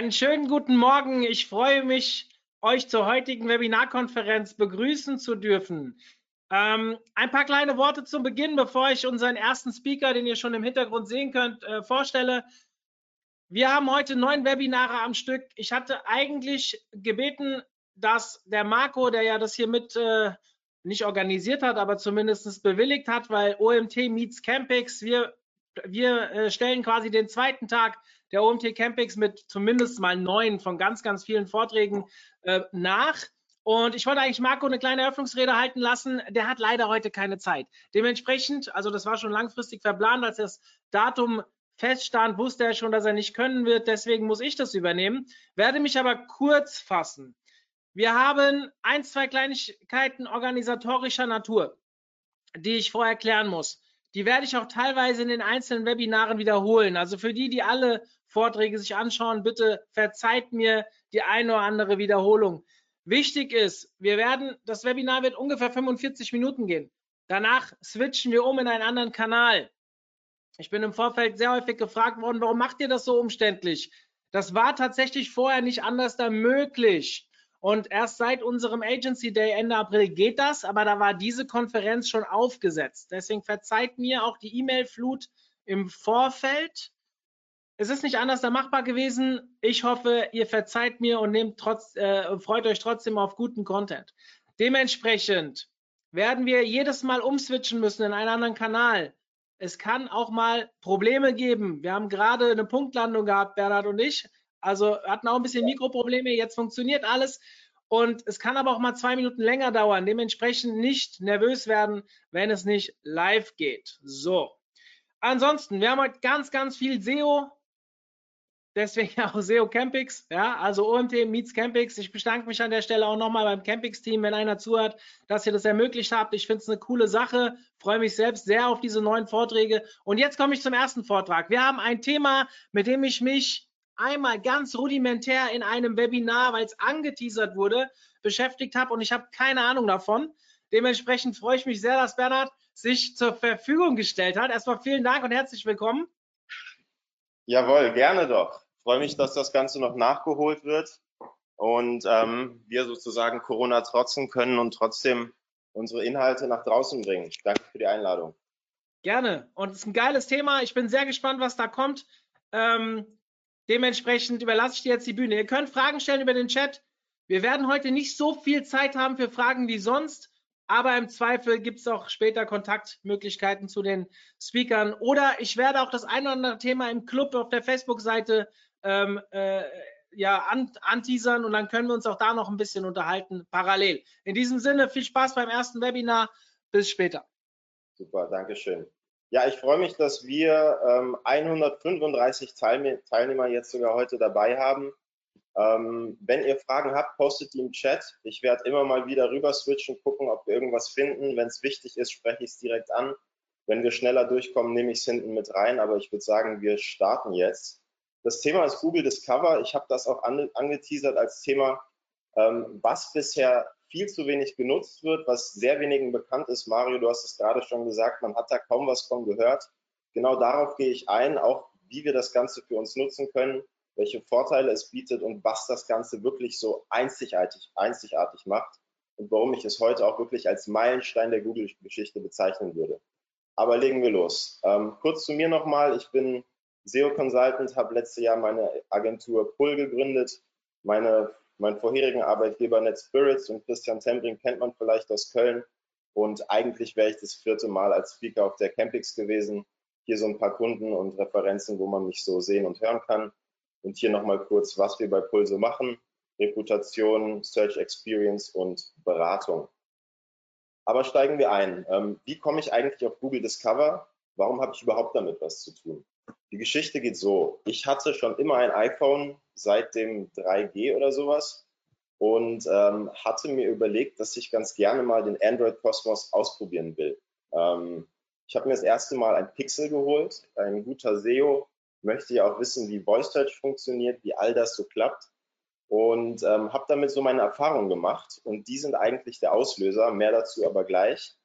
Einen schönen guten Morgen. Ich freue mich, euch zur heutigen Webinarkonferenz begrüßen zu dürfen. Ähm, ein paar kleine Worte zum Beginn, bevor ich unseren ersten Speaker, den ihr schon im Hintergrund sehen könnt, äh, vorstelle. Wir haben heute neun Webinare am Stück. Ich hatte eigentlich gebeten, dass der Marco, der ja das hier mit äh, nicht organisiert hat, aber zumindest bewilligt hat, weil OMT meets Campix, wir, wir äh, stellen quasi den zweiten Tag der OMT Campix mit zumindest mal neun von ganz, ganz vielen Vorträgen äh, nach. Und ich wollte eigentlich Marco eine kleine Eröffnungsrede halten lassen. Der hat leider heute keine Zeit. Dementsprechend, also das war schon langfristig verplant, als das Datum feststand, wusste er schon, dass er nicht können wird. Deswegen muss ich das übernehmen. Werde mich aber kurz fassen. Wir haben ein, zwei Kleinigkeiten organisatorischer Natur, die ich vorher klären muss. Die werde ich auch teilweise in den einzelnen Webinaren wiederholen. Also für die, die alle Vorträge sich anschauen, bitte verzeiht mir die eine oder andere Wiederholung. Wichtig ist, wir werden, das Webinar wird ungefähr 45 Minuten gehen. Danach switchen wir um in einen anderen Kanal. Ich bin im Vorfeld sehr häufig gefragt worden, warum macht ihr das so umständlich? Das war tatsächlich vorher nicht anders da möglich. Und erst seit unserem Agency Day Ende April geht das, aber da war diese Konferenz schon aufgesetzt. Deswegen verzeiht mir auch die E-Mail-Flut im Vorfeld. Es ist nicht anders da machbar gewesen. Ich hoffe, ihr verzeiht mir und nehmt trotz, äh, freut euch trotzdem auf guten Content. Dementsprechend werden wir jedes Mal umswitchen müssen in einen anderen Kanal. Es kann auch mal Probleme geben. Wir haben gerade eine Punktlandung gehabt, Bernhard und ich. Also hatten auch ein bisschen Mikroprobleme. Jetzt funktioniert alles. Und es kann aber auch mal zwei Minuten länger dauern. Dementsprechend nicht nervös werden, wenn es nicht live geht. So. Ansonsten, wir haben heute ganz, ganz viel SEO, Deswegen auch SEO Campix, ja, also OMT meets Campix. Ich bedanke mich an der Stelle auch nochmal beim Campix-Team, wenn einer zuhört, dass ihr das ermöglicht habt. Ich finde es eine coole Sache, freue mich selbst sehr auf diese neuen Vorträge. Und jetzt komme ich zum ersten Vortrag. Wir haben ein Thema, mit dem ich mich einmal ganz rudimentär in einem Webinar, weil es angeteasert wurde, beschäftigt habe und ich habe keine Ahnung davon. Dementsprechend freue ich mich sehr, dass Bernhard sich zur Verfügung gestellt hat. Erstmal vielen Dank und herzlich willkommen. Jawohl, gerne doch. Ich freue mich, dass das Ganze noch nachgeholt wird und ähm, wir sozusagen Corona trotzen können und trotzdem unsere Inhalte nach draußen bringen. Danke für die Einladung. Gerne. Und es ist ein geiles Thema. Ich bin sehr gespannt, was da kommt. Ähm, dementsprechend überlasse ich dir jetzt die Bühne. Ihr könnt Fragen stellen über den Chat. Wir werden heute nicht so viel Zeit haben für Fragen wie sonst. Aber im Zweifel gibt es auch später Kontaktmöglichkeiten zu den Speakern. Oder ich werde auch das ein oder andere Thema im Club auf der Facebook-Seite ähm, äh, ja, an, anteasern und dann können wir uns auch da noch ein bisschen unterhalten, parallel. In diesem Sinne, viel Spaß beim ersten Webinar. Bis später. Super, danke schön. Ja, ich freue mich, dass wir ähm, 135 Teilnehmer jetzt sogar heute dabei haben. Ähm, wenn ihr Fragen habt, postet die im Chat. Ich werde immer mal wieder rüber switchen, gucken, ob wir irgendwas finden. Wenn es wichtig ist, spreche ich es direkt an. Wenn wir schneller durchkommen, nehme ich es hinten mit rein. Aber ich würde sagen, wir starten jetzt. Das Thema ist Google Discover. Ich habe das auch an, angeteasert als Thema, ähm, was bisher viel zu wenig genutzt wird, was sehr wenigen bekannt ist. Mario, du hast es gerade schon gesagt, man hat da kaum was von gehört. Genau darauf gehe ich ein, auch wie wir das Ganze für uns nutzen können welche Vorteile es bietet und was das Ganze wirklich so einzigartig, einzigartig macht und warum ich es heute auch wirklich als Meilenstein der Google-Geschichte bezeichnen würde. Aber legen wir los. Ähm, kurz zu mir nochmal. Ich bin SEO-Consultant, habe letztes Jahr meine Agentur Pull gegründet. Meine, meinen vorherigen Arbeitgeber Net Spirits und Christian Tembring kennt man vielleicht aus Köln. Und eigentlich wäre ich das vierte Mal als Speaker auf der Campix gewesen. Hier so ein paar Kunden und Referenzen, wo man mich so sehen und hören kann. Und hier nochmal kurz, was wir bei Pulse machen. Reputation, Search Experience und Beratung. Aber steigen wir ein. Ähm, wie komme ich eigentlich auf Google Discover? Warum habe ich überhaupt damit was zu tun? Die Geschichte geht so. Ich hatte schon immer ein iPhone seit dem 3G oder sowas und ähm, hatte mir überlegt, dass ich ganz gerne mal den Android-Kosmos ausprobieren will. Ähm, ich habe mir das erste Mal ein Pixel geholt, ein guter SEO, möchte ja auch wissen, wie Voice Search funktioniert, wie all das so klappt und ähm, habe damit so meine Erfahrungen gemacht und die sind eigentlich der Auslöser, mehr dazu aber gleich.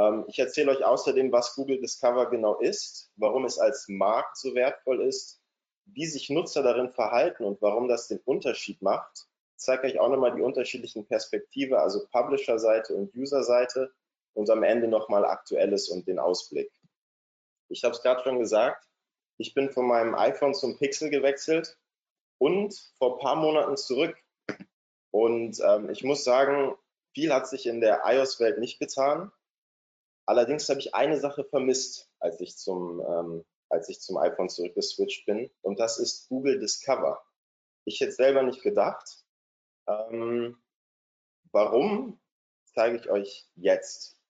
Ähm, ich erzähle euch außerdem, was Google Discover genau ist, warum es als Markt so wertvoll ist, wie sich Nutzer darin verhalten und warum das den Unterschied macht. Ich zeige euch auch nochmal die unterschiedlichen Perspektive, also Publisher-Seite und User-Seite und am Ende nochmal Aktuelles und den Ausblick. Ich habe es gerade schon gesagt, ich bin von meinem iPhone zum Pixel gewechselt und vor ein paar Monaten zurück. Und ähm, ich muss sagen, viel hat sich in der iOS-Welt nicht getan. Allerdings habe ich eine Sache vermisst, als ich zum, ähm, als ich zum iPhone zurückgeswitcht bin. Und das ist Google Discover. Ich hätte selber nicht gedacht. Ähm, warum, zeige ich euch jetzt.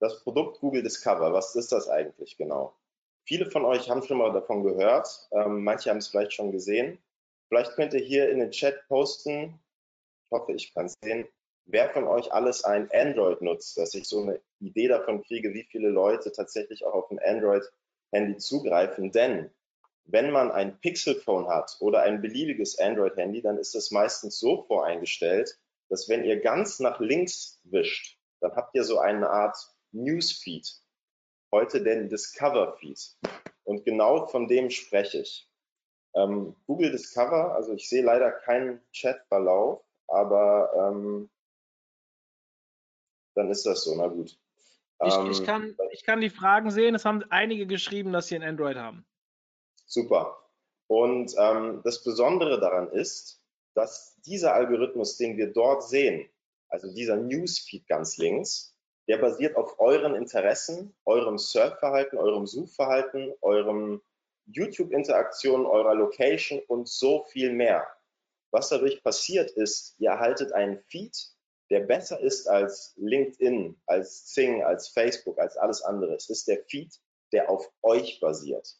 Das Produkt Google Discover, was ist das eigentlich genau? Viele von euch haben schon mal davon gehört, ähm, manche haben es vielleicht schon gesehen. Vielleicht könnt ihr hier in den Chat posten, ich hoffe, ich kann es sehen, wer von euch alles ein Android nutzt, dass ich so eine Idee davon kriege, wie viele Leute tatsächlich auch auf ein Android-Handy zugreifen. Denn wenn man ein Pixel-Phone hat oder ein beliebiges Android-Handy, dann ist es meistens so voreingestellt, dass wenn ihr ganz nach links wischt, dann habt ihr so eine Art Newsfeed. Heute den Discover-Feed. Und genau von dem spreche ich. Ähm, Google Discover, also ich sehe leider keinen Chatverlauf, aber ähm, dann ist das so, na gut. Ich, Ähm, ich, kann, ich kann die Fragen sehen. Es haben einige geschrieben, dass sie ein Android haben. Super. Und ähm, das Besondere daran ist, dass dieser Algorithmus, den wir dort sehen, also dieser Newsfeed ganz links, der basiert auf euren Interessen, eurem Surfverhalten, eurem Suchverhalten, eurem YouTube-Interaktion, eurer Location und so viel mehr. Was dadurch passiert ist, ihr erhaltet einen Feed, der besser ist als LinkedIn, als Zing, als Facebook, als alles andere. Es ist der Feed, der auf euch basiert.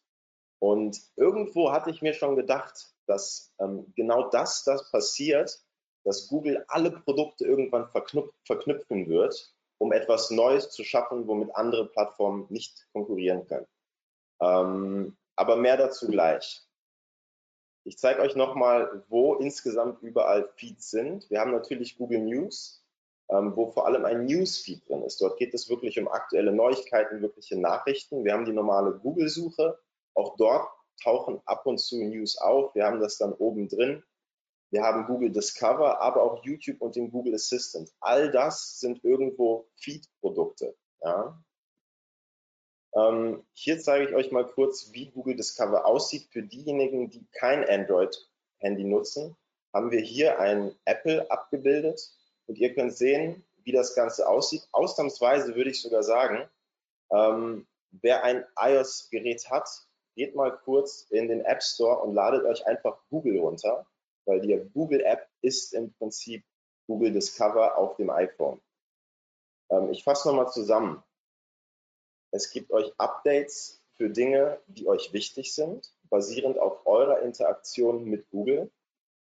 Und irgendwo hatte ich mir schon gedacht, dass ähm, genau das, das passiert, dass Google alle Produkte irgendwann verknüpfen wird, um etwas Neues zu schaffen, womit andere Plattformen nicht konkurrieren können. Ähm, aber mehr dazu gleich. Ich zeige euch nochmal, wo insgesamt überall Feeds sind. Wir haben natürlich Google News, ähm, wo vor allem ein Newsfeed drin ist. Dort geht es wirklich um aktuelle Neuigkeiten, wirkliche Nachrichten. Wir haben die normale Google-Suche. Auch dort tauchen ab und zu News auf. Wir haben das dann oben drin. Wir haben Google Discover, aber auch YouTube und den Google Assistant. All das sind irgendwo Feed-Produkte. Ja? Ähm, hier zeige ich euch mal kurz, wie Google Discover aussieht. Für diejenigen, die kein Android-Handy nutzen, haben wir hier ein Apple abgebildet und ihr könnt sehen, wie das Ganze aussieht. Ausnahmsweise würde ich sogar sagen, ähm, wer ein iOS-Gerät hat, geht mal kurz in den App Store und ladet euch einfach Google runter, weil die Google-App ist im Prinzip Google Discover auf dem iPhone. Ähm, ich fasse nochmal zusammen. Es gibt euch Updates für Dinge, die euch wichtig sind, basierend auf eurer Interaktion mit Google.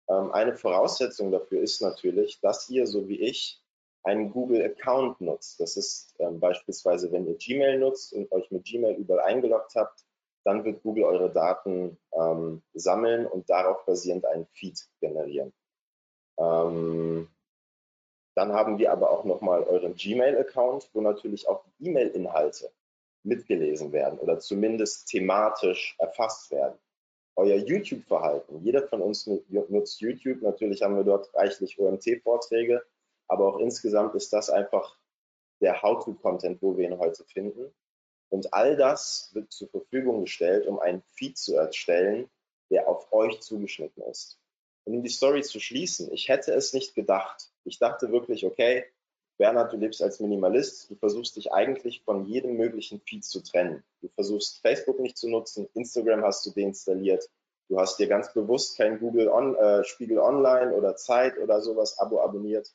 Ähm, eine Voraussetzung dafür ist natürlich, dass ihr, so wie ich, einen Google-Account nutzt. Das ist ähm, beispielsweise, wenn ihr Gmail nutzt und euch mit Gmail überall eingeloggt habt, dann wird Google eure Daten ähm, sammeln und darauf basierend einen Feed generieren. Ähm, dann haben wir aber auch nochmal euren Gmail-Account, wo natürlich auch die E-Mail-Inhalte mitgelesen werden oder zumindest thematisch erfasst werden. Euer YouTube-Verhalten. Jeder von uns nutzt YouTube. Natürlich haben wir dort reichlich OMT-Vorträge, aber auch insgesamt ist das einfach der How-to-Content, wo wir ihn heute finden. Und all das wird zur Verfügung gestellt, um einen Feed zu erstellen, der auf euch zugeschnitten ist. Und um die Story zu schließen, ich hätte es nicht gedacht. Ich dachte wirklich, okay, Bernhard, du lebst als Minimalist, du versuchst dich eigentlich von jedem möglichen Feed zu trennen. Du versuchst Facebook nicht zu nutzen, Instagram hast du deinstalliert, du hast dir ganz bewusst kein Google on, äh, Spiegel Online oder Zeit oder sowas Abo abonniert.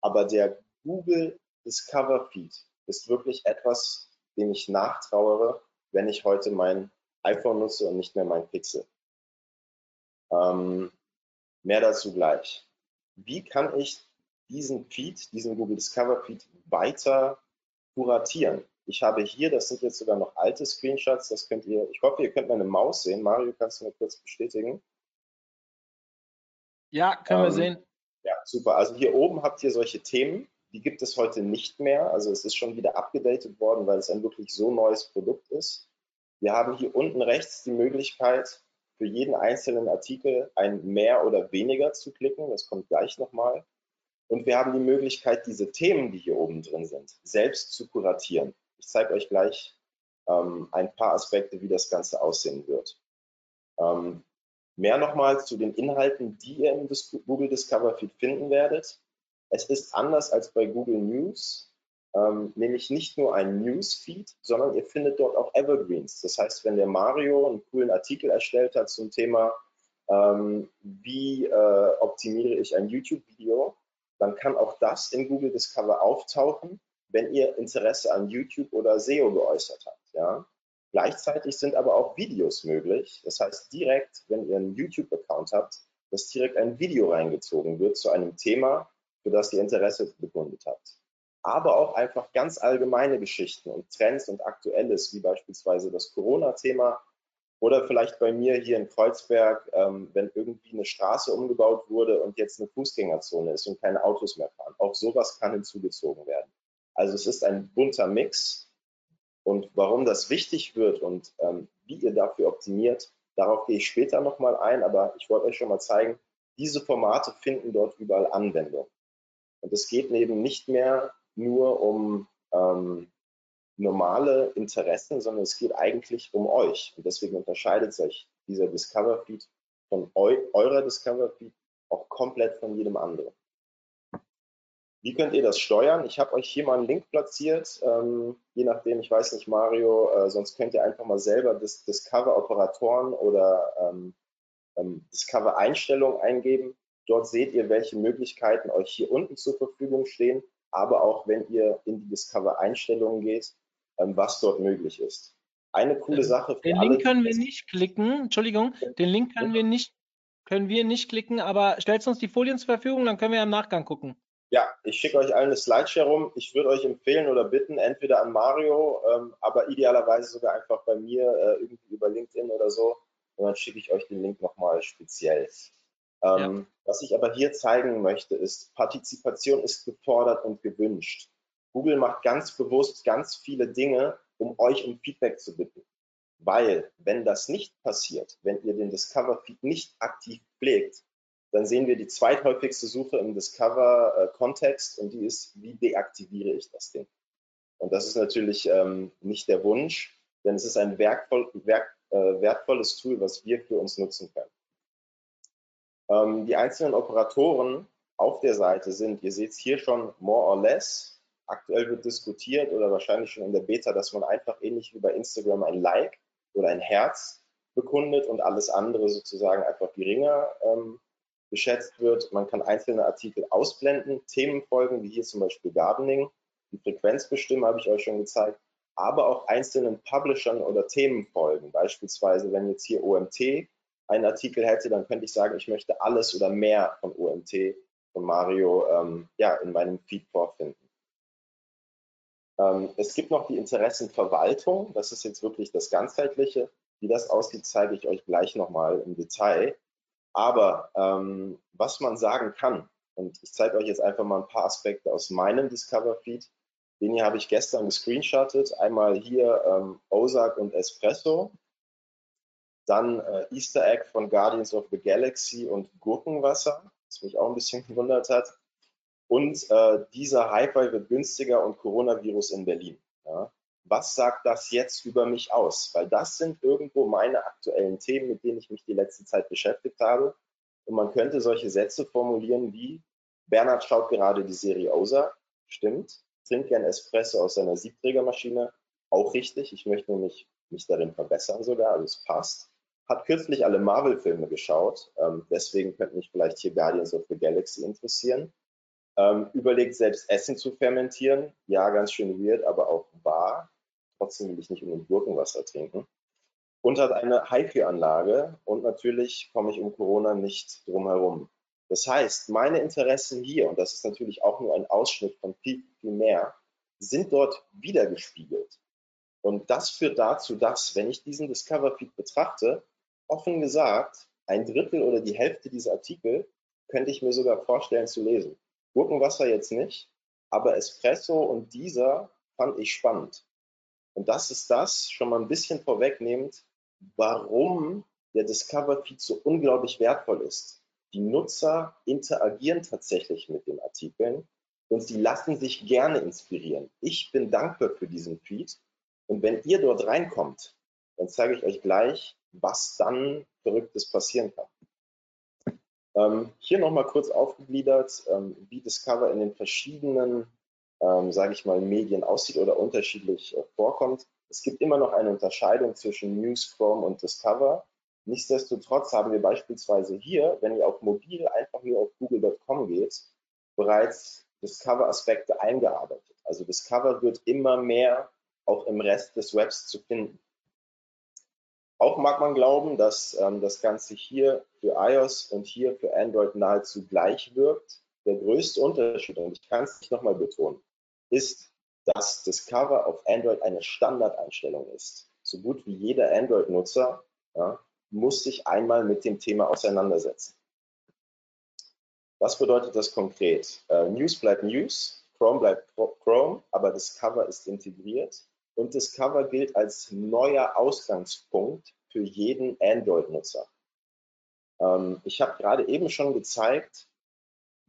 Aber der Google Discover Feed ist wirklich etwas, dem ich nachtrauere, wenn ich heute mein iPhone nutze und nicht mehr mein Pixel. Ähm, mehr dazu gleich. wie kann ich diesen Feed, diesen Google Discover Feed weiter kuratieren? Ich habe hier, das sind jetzt sogar noch alte Screenshots, das könnt ihr, ich hoffe, ihr könnt meine Maus sehen. Mario, kannst du mir kurz bestätigen? Ja, können ähm, wir sehen. Ja, super. Also hier oben habt ihr solche Themen, die gibt es heute nicht mehr. Also es ist schon wieder abgedatet worden, weil es ein wirklich so neues Produkt ist. Wir haben hier unten rechts die Möglichkeit, für jeden einzelnen Artikel ein mehr oder weniger zu klicken. Das kommt gleich nochmal. Und wir haben die Möglichkeit, diese Themen, die hier oben drin sind, selbst zu kuratieren. Ich zeige euch gleich ähm, ein paar Aspekte, wie das Ganze aussehen wird. Ähm, mehr nochmal zu den Inhalten, die ihr im Google Discover Feed finden werdet. Es ist anders als bei Google News, ähm, nämlich nicht nur ein Newsfeed, sondern ihr findet dort auch Evergreens. Das heißt, wenn der Mario einen coolen Artikel erstellt hat zum Thema, ähm, wie äh, optimiere ich ein YouTube-Video, dann kann auch das in Google Discover auftauchen wenn ihr Interesse an YouTube oder SEO geäußert habt. Ja? Gleichzeitig sind aber auch Videos möglich. Das heißt, direkt, wenn ihr einen YouTube-Account habt, dass direkt ein Video reingezogen wird zu einem Thema, für das ihr Interesse bekundet habt. Aber auch einfach ganz allgemeine Geschichten und Trends und Aktuelles, wie beispielsweise das Corona-Thema oder vielleicht bei mir hier in Kreuzberg, ähm, wenn irgendwie eine Straße umgebaut wurde und jetzt eine Fußgängerzone ist und keine Autos mehr fahren. Auch sowas kann hinzugezogen werden. Also es ist ein bunter Mix. Und warum das wichtig wird und ähm, wie ihr dafür optimiert, darauf gehe ich später nochmal ein. Aber ich wollte euch schon mal zeigen, diese Formate finden dort überall Anwendung. Und es geht eben nicht mehr nur um ähm, normale Interessen, sondern es geht eigentlich um euch. Und deswegen unterscheidet sich dieser Discover Feed von eu eurer Discover Feed auch komplett von jedem anderen. Wie könnt ihr das steuern? Ich habe euch hier mal einen Link platziert, ähm, je nachdem, ich weiß nicht, Mario, äh, sonst könnt ihr einfach mal selber das Discover-Operatoren oder ähm, ähm, Discover-Einstellungen eingeben. Dort seht ihr, welche Möglichkeiten euch hier unten zur Verfügung stehen, aber auch wenn ihr in die Discover-Einstellungen geht, was dort möglich ist. Eine coole Sache. den Link alle, können wir nicht klicken. Entschuldigung, den Link können wir nicht, können wir nicht klicken, aber stellst uns die Folien zur Verfügung, dann können wir im Nachgang gucken. Ja, ich schicke euch allen eine Slideshare rum. Ich würde euch empfehlen oder bitten, entweder an Mario, ähm, aber idealerweise sogar einfach bei mir äh, irgendwie über LinkedIn oder so. Und dann schicke ich euch den Link nochmal speziell. Ähm, ja. Was ich aber hier zeigen möchte, ist, Partizipation ist gefordert und gewünscht. Google macht ganz bewusst ganz viele Dinge, um euch um Feedback zu bitten. Weil, wenn das nicht passiert, wenn ihr den Discover Feed nicht aktiv pflegt, dann sehen wir die zweithäufigste Suche im Discover-Kontext und die ist, wie deaktiviere ich das Ding? Und das ist natürlich ähm, nicht der Wunsch, denn es ist ein werkvoll, werk, äh, wertvolles Tool, was wir für uns nutzen können. Ähm, die einzelnen Operatoren auf der Seite sind, ihr seht es hier schon, more or less. Aktuell wird diskutiert oder wahrscheinlich schon in der Beta, dass man einfach ähnlich wie bei Instagram ein Like oder ein Herz bekundet und alles andere sozusagen einfach geringer ähm, geschätzt wird. Man kann einzelne Artikel ausblenden, Themenfolgen, wie hier zum Beispiel Gardening, die Frequenz bestimmen, habe ich euch schon gezeigt, aber auch einzelnen Publishern oder Themenfolgen. Beispielsweise, wenn jetzt hier OMT einen Artikel hätte, dann könnte ich sagen, ich möchte alles oder mehr von OMT, von Mario, ähm, ja, in meinem Feed vorfinden. Ähm, es gibt noch die Interessenverwaltung. Das ist jetzt wirklich das Ganzheitliche. Wie das aussieht, zeige ich euch gleich nochmal im Detail. Aber ähm, was man sagen kann, und ich zeige euch jetzt einfach mal ein paar Aspekte aus meinem Discover Feed. Den hier habe ich gestern gescreenshottet. Einmal hier ähm, Ozark und Espresso. Dann äh, Easter Egg von Guardians of the Galaxy und Gurkenwasser, was mich auch ein bisschen gewundert hat. Und äh, dieser Hi-Fi wird günstiger und Coronavirus in Berlin. Ja was sagt das jetzt über mich aus? Weil das sind irgendwo meine aktuellen Themen, mit denen ich mich die letzte Zeit beschäftigt habe. Und man könnte solche Sätze formulieren wie, Bernhard schaut gerade die Serie Ozark, stimmt, trinkt gern Espresso aus seiner Siebträgermaschine, auch richtig, ich möchte nämlich mich darin verbessern sogar, also es passt. Hat kürzlich alle Marvel-Filme geschaut, ähm, deswegen könnte mich vielleicht hier Guardians of the Galaxy interessieren. Ähm, überlegt selbst Essen zu fermentieren, ja, ganz schön weird, aber auch wahr trotzdem will ich nicht unbedingt Gurkenwasser trinken. Und hat eine HiFi-Anlage und natürlich komme ich um Corona nicht drum herum. Das heißt, meine Interessen hier, und das ist natürlich auch nur ein Ausschnitt von viel, viel mehr, sind dort wiedergespiegelt. Und das führt dazu, dass, wenn ich diesen Discover Feed betrachte, offen gesagt, ein Drittel oder die Hälfte dieser Artikel könnte ich mir sogar vorstellen zu lesen. Gurkenwasser jetzt nicht, aber Espresso und dieser fand ich spannend. Und das ist das, schon mal ein bisschen vorwegnehmend, warum der Discover Feed so unglaublich wertvoll ist. Die Nutzer interagieren tatsächlich mit den Artikeln und sie lassen sich gerne inspirieren. Ich bin dankbar für diesen Feed und wenn ihr dort reinkommt, dann zeige ich euch gleich, was dann Verrücktes passieren kann. Ähm, hier nochmal kurz aufgegliedert, ähm, wie Discover in den verschiedenen, ähm, sage ich mal, Medien aussieht oder unterschiedlich äh, vorkommt. Es gibt immer noch eine Unterscheidung zwischen News, Chrome und Discover. Nichtsdestotrotz haben wir beispielsweise hier, wenn ihr auf mobil einfach nur auf google.com geht, bereits Discover-Aspekte eingearbeitet. Also Discover wird immer mehr auch im Rest des Webs zu finden. Auch mag man glauben, dass ähm, das Ganze hier für iOS und hier für Android nahezu gleich wirkt. Der größte Unterschied, und ich kann es nicht nochmal betonen, ist, dass Discover auf Android eine Standardeinstellung ist. So gut wie jeder Android-Nutzer ja, muss sich einmal mit dem Thema auseinandersetzen. Was bedeutet das konkret? Äh, News bleibt News, Chrome bleibt Chrome, aber Discover ist integriert und Discover gilt als neuer Ausgangspunkt für jeden Android-Nutzer. Ähm, ich habe gerade eben schon gezeigt,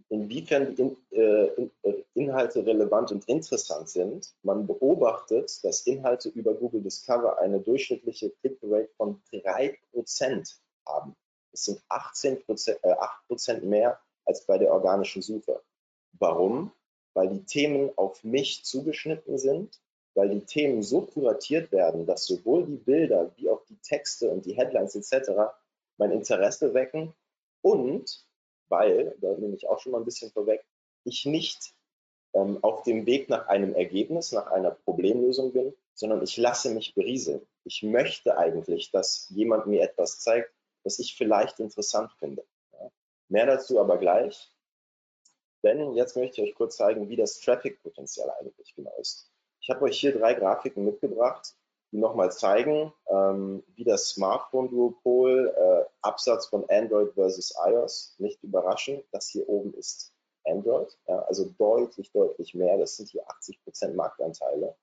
inwiefern die in, äh, in, äh, Inhalte relevant und interessant sind. Man beobachtet, dass Inhalte über Google Discover eine durchschnittliche Click-Rate von 3% haben. Das sind 18 äh, 8% mehr als bei der organischen Suche. Warum? Weil die Themen auf mich zugeschnitten sind weil die Themen so kuratiert werden, dass sowohl die Bilder wie auch die Texte und die Headlines etc. mein Interesse wecken und weil, da nehme ich auch schon mal ein bisschen vorweg, ich nicht ähm, auf dem Weg nach einem Ergebnis, nach einer Problemlösung bin, sondern ich lasse mich berieseln. Ich möchte eigentlich, dass jemand mir etwas zeigt, was ich vielleicht interessant finde. Ja. Mehr dazu aber gleich. Denn jetzt möchte ich euch kurz zeigen, wie das Traffic-Potenzial eigentlich genau ist. Ich habe euch hier drei Grafiken mitgebracht, die nochmal zeigen, ähm, wie das Smartphone-Duopol äh, Absatz von Android versus iOS, nicht überraschend, das hier oben ist Android, ja, also deutlich, deutlich mehr, das sind hier 80 Prozent Marktanteile.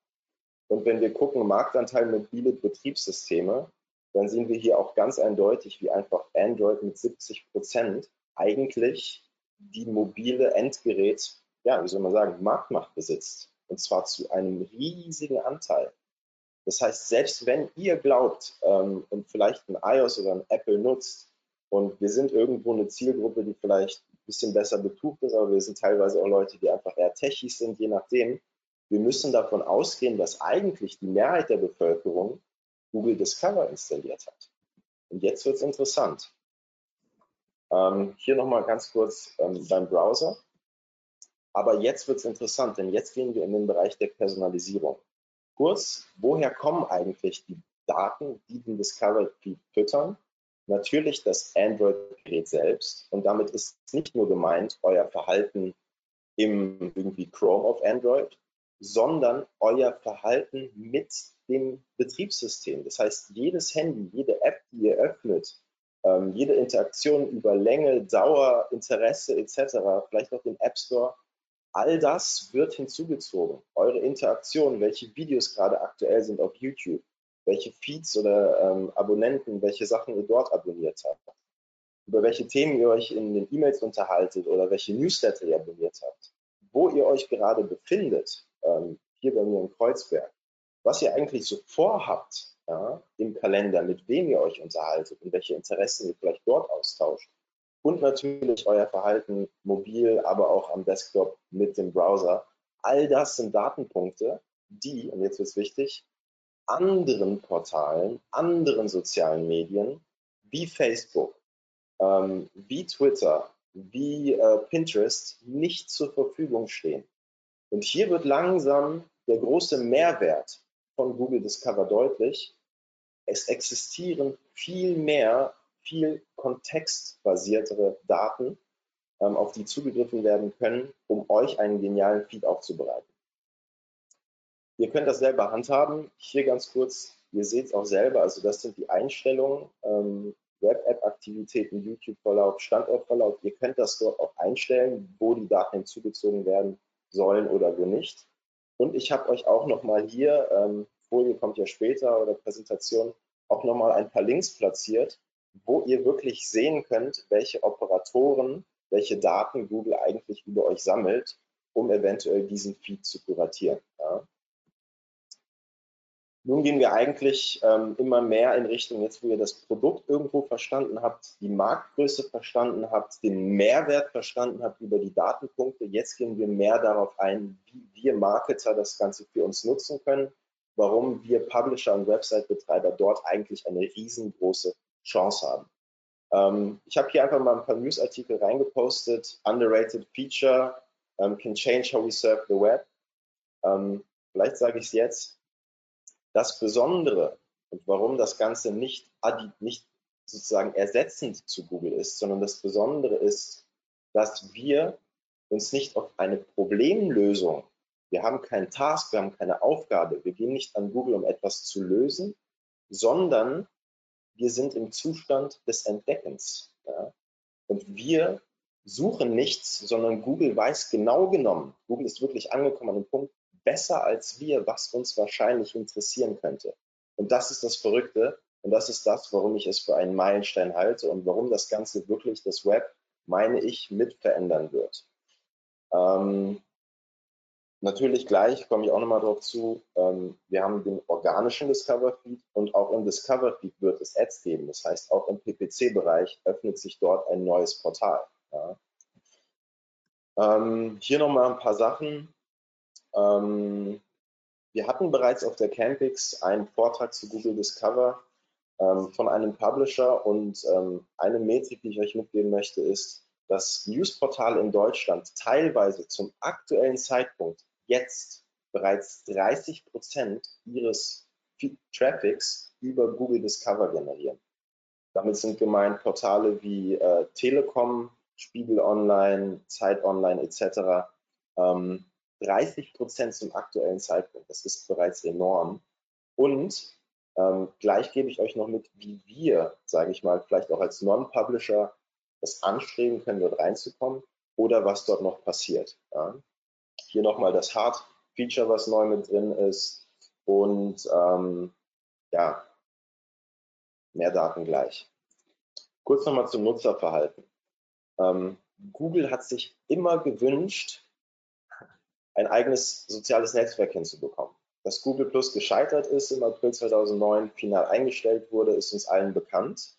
Und wenn wir gucken, Marktanteil mobile Betriebssysteme, dann sehen wir hier auch ganz eindeutig, wie einfach Android mit 70 Prozent eigentlich die mobile Endgerät, ja, wie soll man sagen, Marktmacht besitzt und zwar zu einem riesigen Anteil. Das heißt, selbst wenn ihr glaubt ähm, und vielleicht ein iOS oder ein Apple nutzt und wir sind irgendwo eine Zielgruppe, die vielleicht ein bisschen besser betucht ist, aber wir sind teilweise auch Leute, die einfach eher Techies sind, je nachdem. Wir müssen davon ausgehen, dass eigentlich die Mehrheit der Bevölkerung Google Discover installiert hat. Und jetzt wird es interessant. Ähm, hier nochmal ganz kurz ähm, beim Browser. Aber jetzt wird es interessant, denn jetzt gehen wir in den Bereich der Personalisierung. Kurz, woher kommen eigentlich die Daten, die den Discover Feed füttern? Natürlich das Android-Gerät selbst. Und damit ist nicht nur gemeint euer Verhalten im irgendwie Chrome auf Android, sondern euer Verhalten mit dem Betriebssystem. Das heißt, jedes Handy, jede App, die ihr öffnet, ähm, jede Interaktion über Länge, Dauer, Interesse etc., vielleicht auch den App Store, All das wird hinzugezogen. Eure Interaktion, welche Videos gerade aktuell sind auf YouTube, welche Feeds oder ähm, Abonnenten, welche Sachen ihr dort abonniert habt, über welche Themen ihr euch in den E-Mails unterhaltet oder welche Newsletter ihr abonniert habt, wo ihr euch gerade befindet, ähm, hier bei mir in Kreuzberg, was ihr eigentlich so vorhabt ja, im Kalender, mit wem ihr euch unterhaltet und welche Interessen ihr vielleicht dort austauscht und natürlich euer Verhalten mobil, aber auch am Desktop mit dem Browser. All das sind Datenpunkte, die, und jetzt wird es wichtig, anderen Portalen, anderen sozialen Medien wie Facebook, ähm, wie Twitter, wie äh, Pinterest nicht zur Verfügung stehen. Und hier wird langsam der große Mehrwert von Google Discover deutlich. Es existieren viel mehr viel kontextbasiertere Daten ähm, auf die zugegriffen werden können, um euch einen genialen Feed aufzubereiten. Ihr könnt das selber handhaben. Hier ganz kurz, ihr seht es auch selber, also das sind die Einstellungen, ähm, Web-App-Aktivitäten, YouTube-Verlauf, Standortverlauf. Ihr könnt das dort auch einstellen, wo die Daten hinzugezogen werden sollen oder wo nicht. Und ich habe euch auch nochmal hier, ähm, Folie kommt ja später oder Präsentation, auch nochmal ein paar Links platziert, wo ihr wirklich sehen könnt, welche Operatoren, welche Daten Google eigentlich über euch sammelt, um eventuell diesen Feed zu kuratieren. Ja. Nun gehen wir eigentlich ähm, immer mehr in Richtung, jetzt wo ihr das Produkt irgendwo verstanden habt, die Marktgröße verstanden habt, den Mehrwert verstanden habt über die Datenpunkte. Jetzt gehen wir mehr darauf ein, wie wir Marketer das Ganze für uns nutzen können, warum wir Publisher und Website-Betreiber dort eigentlich eine riesengroße Chance haben. Ähm, ich habe hier einfach mal ein paar Newsartikel reingepostet. Underrated Feature um, can change how we serve the web. Ähm, vielleicht sage ich es jetzt das Besondere und warum das Ganze nicht, nicht sozusagen ersetzend zu Google ist, sondern das Besondere ist, dass wir uns nicht auf eine Problemlösung, wir haben keinen Task, wir haben keine Aufgabe, wir gehen nicht an Google, um etwas zu lösen, sondern wir sind im Zustand des Entdeckens. Ja? Und wir suchen nichts, sondern Google weiß genau genommen, Google ist wirklich angekommen an dem Punkt, besser als wir, was uns wahrscheinlich interessieren könnte. Und das ist das Verrückte und das ist das, warum ich es für einen Meilenstein halte und warum das Ganze wirklich das Web, meine ich, mit verändern wird. Ähm, natürlich gleich komme ich auch nochmal darauf zu, ähm, wir haben den organischen Discover Feed und auch im Discover Feed wird es Ads geben. Das heißt, auch im PPC-Bereich öffnet sich dort ein neues Portal. Ja. Ähm, hier nochmal ein paar Sachen. Ähm, wir hatten bereits auf der Campix einen Vortrag zu Google Discover ähm, von einem Publisher und ähm, eine Metrik, die ich euch mitgeben möchte, ist, dass Newsportale in Deutschland teilweise zum aktuellen Zeitpunkt jetzt bereits 30 Prozent ihres Traffics über Google Discover generieren. Damit sind gemeint Portale wie äh, Telekom, Spiegel Online, Zeit Online etc. Ähm, 30 Prozent zum aktuellen Zeitpunkt. Das ist bereits enorm. Und ähm, gleich gebe ich euch noch mit, wie wir, sage ich mal, vielleicht auch als Non-Publisher es anstreben können, dort reinzukommen oder was dort noch passiert. Ja. Hier nochmal das Hard-Feature, was neu mit drin ist und ähm, ja, mehr Daten gleich. Kurz nochmal zum Nutzerverhalten. Ähm, Google hat sich immer gewünscht, ein eigenes soziales Netzwerk hinzubekommen. Dass Google Plus gescheitert ist im April 2009, final eingestellt wurde, ist uns allen bekannt.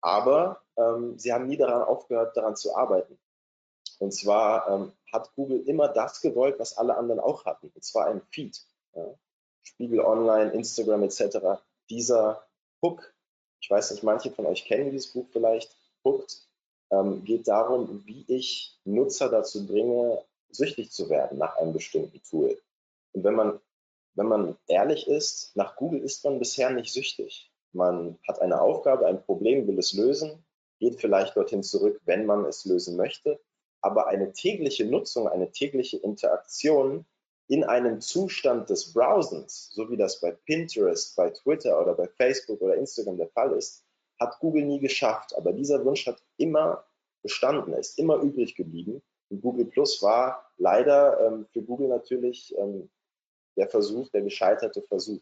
Aber ähm, sie haben nie daran aufgehört, daran zu arbeiten. Und zwar ähm, hat Google immer das gewollt, was alle anderen auch hatten. Und zwar ein Feed. Ja. Spiegel Online, Instagram etc. Dieser Hook, ich weiß nicht, manche von euch kennen dieses Buch vielleicht, Hooked, ähm, geht darum, wie ich Nutzer dazu bringe, süchtig zu werden nach einem bestimmten Tool. Und wenn man, wenn man ehrlich ist, nach Google ist man bisher nicht süchtig. Man hat eine Aufgabe, ein Problem, will es lösen, geht vielleicht dorthin zurück, wenn man es lösen möchte. Aber eine tägliche Nutzung, eine tägliche Interaktion in einem Zustand des Browsens, so wie das bei Pinterest, bei Twitter oder bei Facebook oder Instagram der Fall ist, hat Google nie geschafft. Aber dieser Wunsch hat immer bestanden, ist immer übrig geblieben. Und Google Plus war leider ähm, für Google natürlich ähm, der Versuch, der gescheiterte Versuch.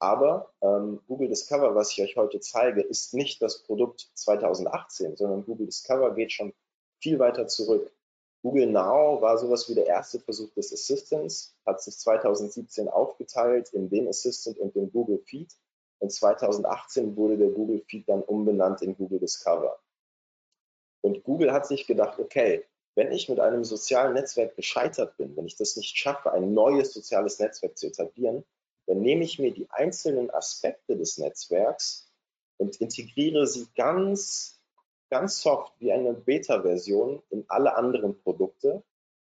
Aber ähm, Google Discover, was ich euch heute zeige, ist nicht das Produkt 2018, sondern Google Discover geht schon viel weiter zurück. Google Now war sowas wie der erste Versuch des Assistants, hat sich 2017 aufgeteilt in den Assistant und den Google Feed. Und 2018 wurde der Google Feed dann umbenannt in Google Discover. Und Google hat sich gedacht, okay, wenn ich mit einem sozialen Netzwerk gescheitert bin, wenn ich das nicht schaffe, ein neues soziales Netzwerk zu etablieren, dann nehme ich mir die einzelnen Aspekte des Netzwerks und integriere sie ganz, ganz soft wie eine Beta-Version in alle anderen Produkte.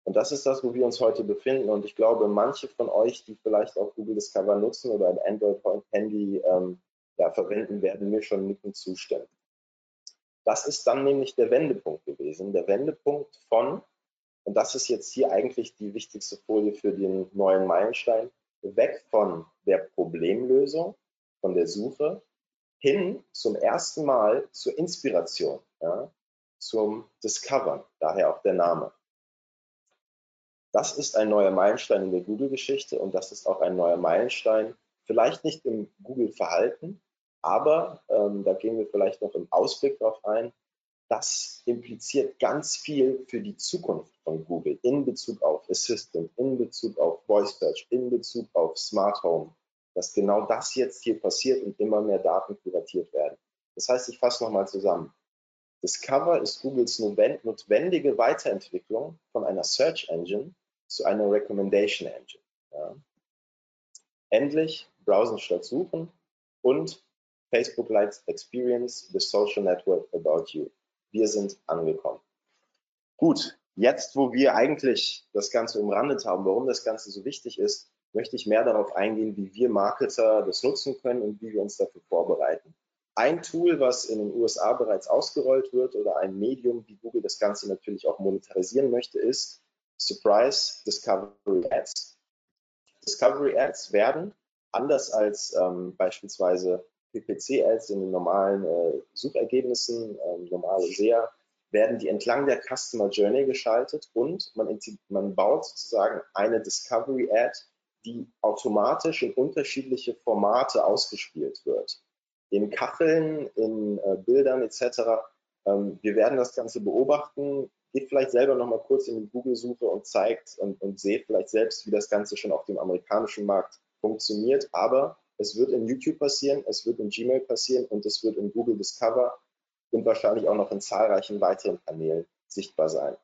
Und das ist das, wo wir uns heute befinden. Und ich glaube, manche von euch, die vielleicht auch Google Discover nutzen oder ein Android-Handy ähm, ja, verwenden, werden mir schon nicken zustimmen. Das ist dann nämlich der Wendepunkt gewesen, der Wendepunkt von, und das ist jetzt hier eigentlich die wichtigste Folie für den neuen Meilenstein, weg von der Problemlösung, von der Suche, hin zum ersten Mal zur Inspiration, ja, zum Discovern, daher auch der Name. Das ist ein neuer Meilenstein in der Google-Geschichte und das ist auch ein neuer Meilenstein, vielleicht nicht im Google-Verhalten, aber ähm, da gehen wir vielleicht noch im Ausblick drauf ein. Das impliziert ganz viel für die Zukunft von Google in Bezug auf Assistant, in Bezug auf Voice Search, in Bezug auf Smart Home, dass genau das jetzt hier passiert und immer mehr Daten kuratiert werden. Das heißt, ich fasse nochmal zusammen. Discover ist Googles notwendige Weiterentwicklung von einer Search Engine zu einer Recommendation Engine. Ja. Endlich browsen statt suchen und Facebook likes experience the social network about you. Wir sind angekommen. Gut, jetzt, wo wir eigentlich das Ganze umrandet haben, warum das Ganze so wichtig ist, möchte ich mehr darauf eingehen, wie wir Marketer das nutzen können und wie wir uns dafür vorbereiten. Ein Tool, was in den USA bereits ausgerollt wird oder ein Medium, wie Google das Ganze natürlich auch monetarisieren möchte, ist Surprise Discovery Ads. Discovery Ads werden, anders als ähm, beispielsweise PPC-Ads in den normalen äh, Suchergebnissen, äh, normale SEA, werden die entlang der Customer Journey geschaltet und man, man baut sozusagen eine Discovery Ad, die automatisch in unterschiedliche Formate ausgespielt wird. In Kacheln, in äh, Bildern etc. Ähm, wir werden das Ganze beobachten. Geht vielleicht selber noch mal kurz in die Google-Suche und zeigt und, und seht vielleicht selbst, wie das Ganze schon auf dem amerikanischen Markt funktioniert. Aber es wird in YouTube passieren, es wird in Gmail passieren und es wird in Google Discover und wahrscheinlich auch noch in zahlreichen weiteren Kanälen sichtbar sein.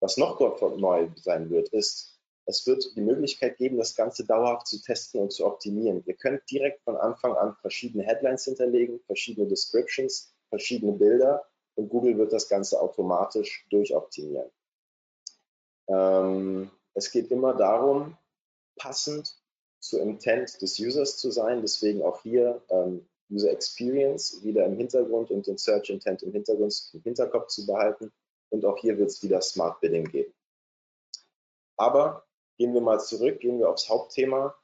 Was noch dort neu sein wird, ist, es wird die Möglichkeit geben, das Ganze dauerhaft zu testen und zu optimieren. Ihr könnt direkt von Anfang an verschiedene Headlines hinterlegen, verschiedene Descriptions, verschiedene Bilder und Google wird das Ganze automatisch durchoptimieren. Ähm, es geht immer darum, passend zur Intent des Users zu sein. Deswegen auch hier ähm, User Experience wieder im Hintergrund und den Search Intent im Hintergrund im Hinterkopf zu behalten. Und auch hier wird es wieder Smart Bidding geben. Aber gehen wir mal zurück, gehen wir aufs Hauptthema.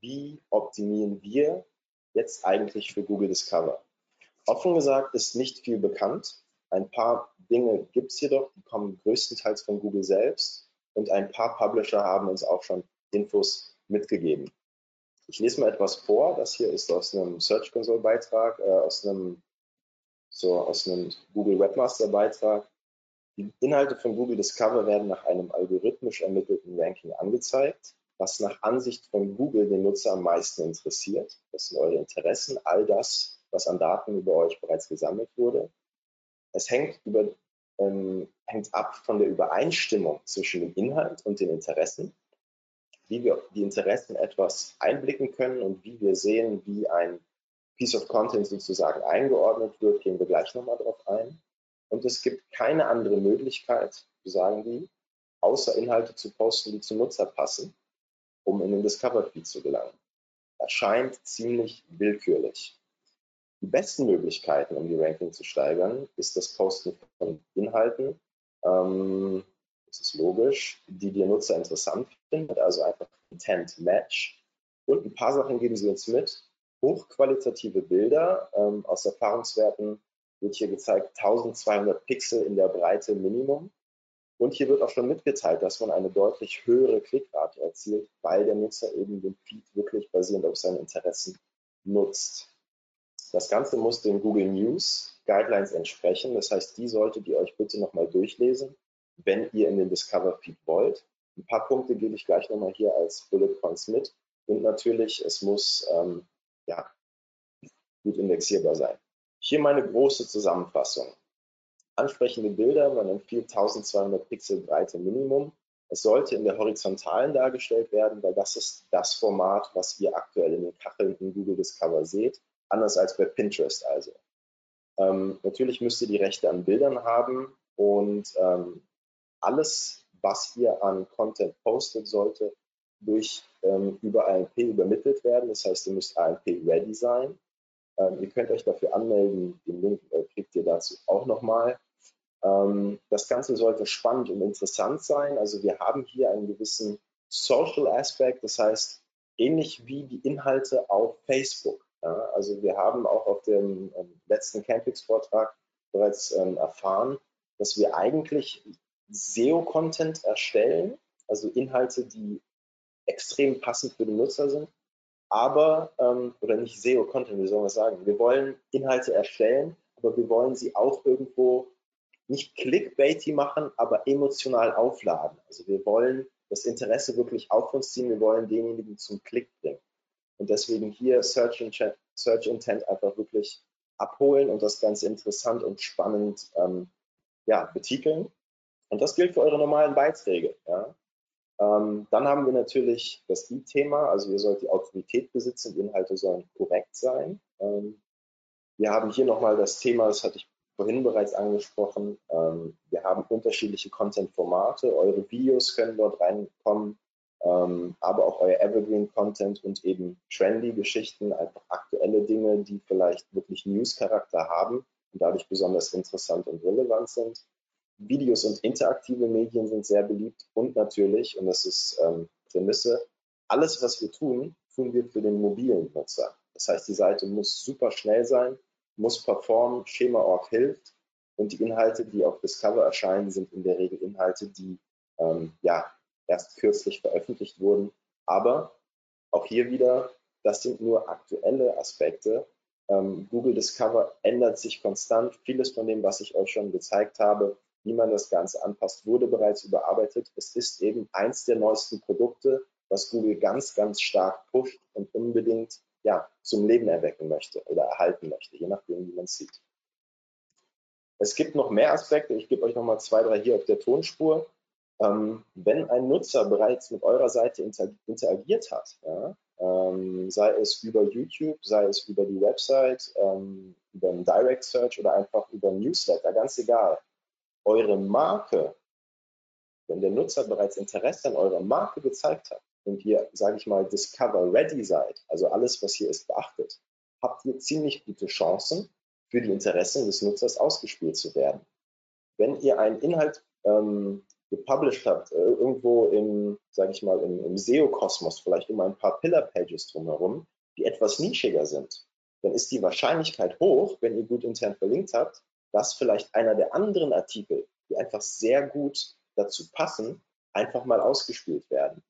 Wie optimieren wir jetzt eigentlich für Google Discover? Offen gesagt ist nicht viel bekannt. Ein paar Dinge gibt es jedoch, die kommen größtenteils von Google selbst und ein paar Publisher haben uns auch schon Infos mitgegeben. Ich lese mal etwas vor. Das hier ist aus einem Search Console Beitrag, äh, aus einem so aus einem Google Webmaster Beitrag. Die Inhalte von Google Discover werden nach einem algorithmisch ermittelten Ranking angezeigt, was nach Ansicht von Google den Nutzer am meisten interessiert. Das sind eure Interessen, all das, was an Daten über euch bereits gesammelt wurde. Es hängt, über, ähm, hängt ab von der Übereinstimmung zwischen dem Inhalt und den Interessen wie wir die Interessen etwas einblicken können und wie wir sehen, wie ein Piece of Content sozusagen eingeordnet wird, gehen wir gleich nochmal drauf ein. Und es gibt keine andere Möglichkeit, sagen die, außer Inhalte zu posten, die zum Nutzer passen, um in den Discover Feed zu gelangen. Das scheint ziemlich willkürlich. Die besten Möglichkeiten, um die Ranking zu steigern, ist das Posten von Inhalten, ähm, das ist logisch, die der Nutzer interessant findet, also einfach Intent Match. Und ein paar Sachen geben sie uns mit. Hochqualitative Bilder ähm, aus Erfahrungswerten wird hier gezeigt 1200 Pixel in der Breite Minimum. Und hier wird auch schon mitgeteilt, dass man eine deutlich höhere Klickrate erzielt, weil der Nutzer eben den Feed wirklich basierend auf seinen Interessen nutzt. Das Ganze muss den Google News Guidelines entsprechen. Das heißt, die solltet ihr euch bitte nochmal durchlesen wenn ihr in den Discover Feed wollt. Ein paar Punkte gebe ich gleich nochmal hier als Bullet Points mit. Und natürlich, es muss ähm, ja, gut indexierbar sein. Hier meine große Zusammenfassung. Ansprechende Bilder, man empfiehlt 1200 Pixel Breite Minimum. Es sollte in der horizontalen dargestellt werden, weil das ist das Format, was ihr aktuell in den Kacheln in Google Discover seht, anders als bei Pinterest also. Ähm, natürlich müsst ihr die Rechte an Bildern haben und ähm, alles, was ihr an Content postet, sollte durch ähm, über AMP übermittelt werden. Das heißt, ihr müsst AMP ready sein. Ähm, ihr könnt euch dafür anmelden. Den Link äh, kriegt ihr dazu auch nochmal. Ähm, das Ganze sollte spannend und interessant sein. Also wir haben hier einen gewissen Social Aspect, das heißt ähnlich wie die Inhalte auf Facebook. Ja, also wir haben auch auf dem ähm, letzten Campix-Vortrag bereits ähm, erfahren, dass wir eigentlich SEO-Content erstellen, also Inhalte, die extrem passend für den Nutzer sind, aber, ähm, oder nicht SEO-Content, wie soll man sagen, wir wollen Inhalte erstellen, aber wir wollen sie auch irgendwo nicht clickbaity machen, aber emotional aufladen. Also wir wollen das Interesse wirklich auf uns ziehen, wir wollen denjenigen zum Klick bringen. Und deswegen hier Search, Intent, Search Intent einfach wirklich abholen und das Ganze interessant und spannend ähm, ja, betiteln. Und das gilt für eure normalen Beiträge. Ja. Ähm, dann haben wir natürlich das I-Thema, also ihr sollt die Autorität besitzen, die Inhalte sollen korrekt sein. Ähm, wir haben hier nochmal das Thema, das hatte ich vorhin bereits angesprochen. Ähm, wir haben unterschiedliche Content-Formate. Eure Videos können dort reinkommen, ähm, aber auch euer Evergreen-Content und eben trendy Geschichten, einfach aktuelle Dinge, die vielleicht wirklich News-Charakter haben und dadurch besonders interessant und relevant sind. Videos und interaktive Medien sind sehr beliebt und natürlich, und das ist ähm, Prämisse, alles, was wir tun, tun wir für den mobilen Nutzer. Das heißt, die Seite muss super schnell sein, muss performen, Schema.org hilft und die Inhalte, die auf Discover erscheinen, sind in der Regel Inhalte, die ähm, ja erst kürzlich veröffentlicht wurden. Aber auch hier wieder, das sind nur aktuelle Aspekte. Ähm, Google Discover ändert sich konstant. Vieles von dem, was ich euch schon gezeigt habe, wie man das Ganze anpasst, wurde bereits überarbeitet. Es ist eben eins der neuesten Produkte, was Google ganz, ganz stark pusht und unbedingt ja, zum Leben erwecken möchte oder erhalten möchte, je nachdem, wie man es sieht. Es gibt noch mehr Aspekte. Ich gebe euch noch mal zwei, drei hier auf der Tonspur. Ähm, wenn ein Nutzer bereits mit eurer Seite inter interagiert hat, ja, ähm, sei es über YouTube, sei es über die Website, ähm, über einen Direct Search oder einfach über Newsletter, ganz egal. Eure Marke, wenn der Nutzer bereits Interesse an eurer Marke gezeigt hat und ihr, sage ich mal, Discover Ready seid, also alles, was hier ist, beachtet, habt ihr ziemlich gute Chancen, für die Interessen des Nutzers ausgespielt zu werden. Wenn ihr einen Inhalt ähm, gepublished habt, äh, irgendwo im, sage ich mal, im, im SEO-Kosmos, vielleicht um ein paar Pillar-Pages drumherum, die etwas nischiger sind, dann ist die Wahrscheinlichkeit hoch, wenn ihr gut intern verlinkt habt, dass vielleicht einer der anderen Artikel, die einfach sehr gut dazu passen, einfach mal ausgespielt werden.